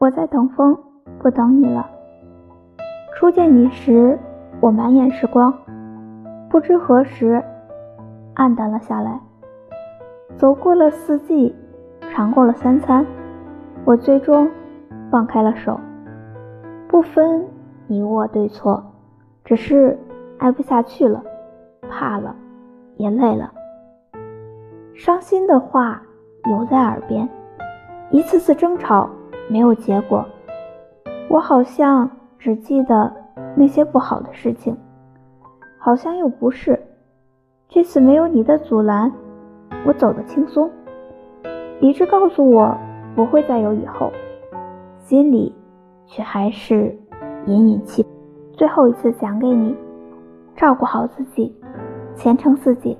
我在等风，不等你了。初见你时，我满眼是光，不知何时暗淡了下来。走过了四季，尝过了三餐，我最终放开了手。不分你我对错，只是爱不下去了，怕了，也累了。伤心的话犹在耳边，一次次争吵没有结果，我好像。只记得那些不好的事情，好像又不是。这次没有你的阻拦，我走得轻松。理智告诉我不会再有以后，心里却还是隐隐期。最后一次讲给你，照顾好自己，前程似锦。